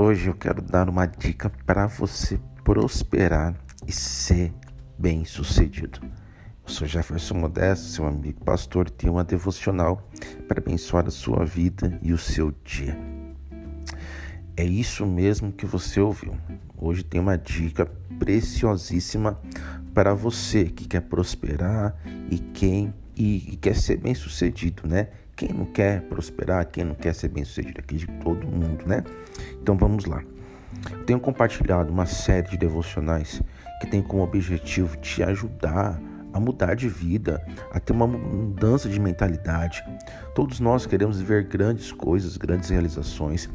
Hoje eu quero dar uma dica para você prosperar e ser bem-sucedido. Eu sou Jefferson Modesto, seu amigo pastor, e tenho uma devocional para abençoar a sua vida e o seu dia. É isso mesmo que você ouviu. Hoje tem uma dica preciosíssima para você que quer prosperar e quem e, e quer ser bem sucedido, né? Quem não quer prosperar, quem não quer ser bem sucedido aqui de todo mundo, né? Então vamos lá. Tenho compartilhado uma série de devocionais que tem como objetivo te ajudar a mudar de vida, a ter uma mudança de mentalidade. Todos nós queremos ver grandes coisas, grandes realizações.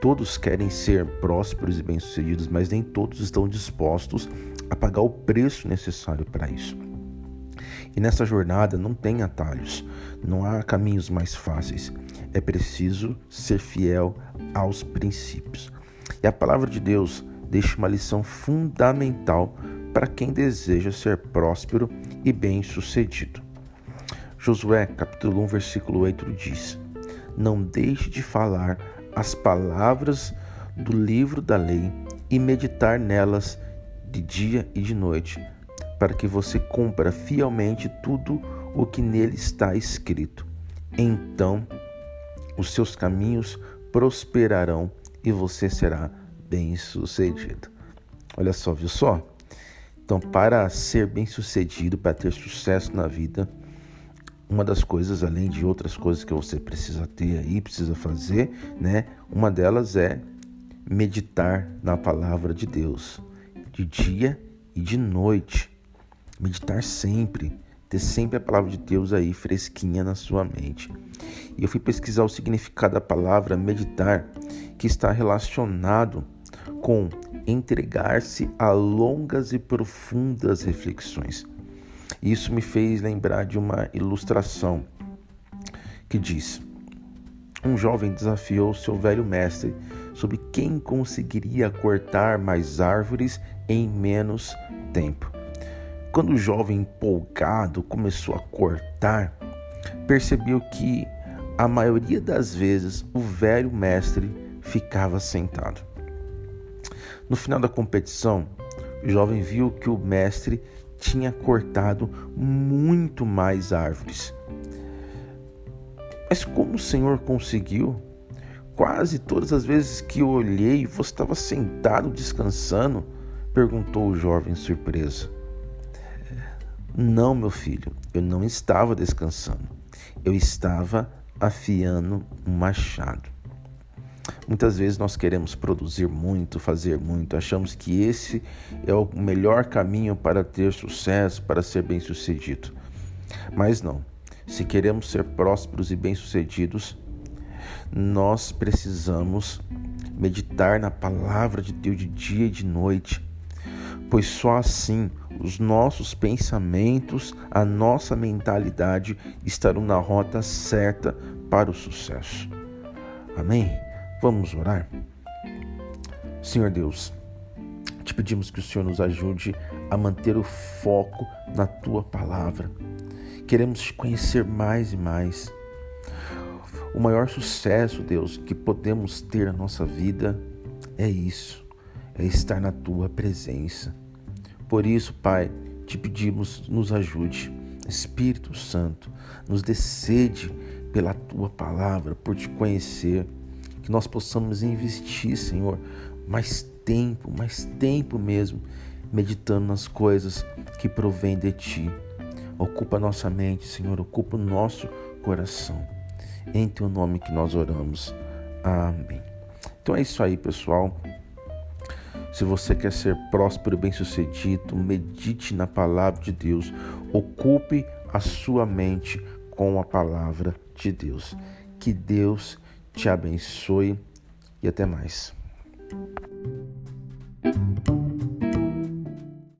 Todos querem ser prósperos e bem-sucedidos, mas nem todos estão dispostos a pagar o preço necessário para isso. E nessa jornada não tem atalhos, não há caminhos mais fáceis. É preciso ser fiel aos princípios. E a palavra de Deus deixa uma lição fundamental para quem deseja ser próspero e bem-sucedido. Josué, capítulo 1, versículo 8 diz: Não deixe de falar as palavras do livro da lei e meditar nelas de dia e de noite, para que você cumpra fielmente tudo o que nele está escrito. Então os seus caminhos prosperarão e você será bem-sucedido. Olha só, viu só? Então, para ser bem-sucedido, para ter sucesso na vida, uma das coisas, além de outras coisas que você precisa ter aí, precisa fazer, né? Uma delas é meditar na palavra de Deus, de dia e de noite. Meditar sempre, ter sempre a palavra de Deus aí fresquinha na sua mente. E eu fui pesquisar o significado da palavra meditar, que está relacionado com entregar-se a longas e profundas reflexões. Isso me fez lembrar de uma ilustração que diz: Um jovem desafiou seu velho mestre sobre quem conseguiria cortar mais árvores em menos tempo. Quando o jovem empolgado começou a cortar, percebeu que a maioria das vezes o velho mestre ficava sentado. No final da competição, o jovem viu que o mestre tinha cortado muito mais árvores. Mas como o Senhor conseguiu? Quase todas as vezes que eu olhei, você estava sentado descansando? perguntou o jovem surpreso. Não, meu filho, eu não estava descansando. Eu estava afiando um machado. Muitas vezes nós queremos produzir muito, fazer muito, achamos que esse é o melhor caminho para ter sucesso, para ser bem-sucedido. Mas não. Se queremos ser prósperos e bem-sucedidos, nós precisamos meditar na palavra de Deus de dia e de noite, pois só assim os nossos pensamentos, a nossa mentalidade estarão na rota certa para o sucesso. Amém? Vamos orar? Senhor Deus, te pedimos que o Senhor nos ajude a manter o foco na tua palavra. Queremos te conhecer mais e mais. O maior sucesso, Deus, que podemos ter na nossa vida é isso, é estar na tua presença. Por isso, Pai, te pedimos, nos ajude. Espírito Santo, nos decede pela tua palavra, por te conhecer que nós possamos investir, Senhor, mais tempo, mais tempo mesmo, meditando nas coisas que provêm de Ti. Ocupa nossa mente, Senhor, ocupa o nosso coração. Em Teu nome que nós oramos. Amém. Então é isso aí, pessoal. Se você quer ser próspero e bem-sucedido, medite na palavra de Deus. Ocupe a sua mente com a palavra de Deus. Que Deus te abençoe e até mais.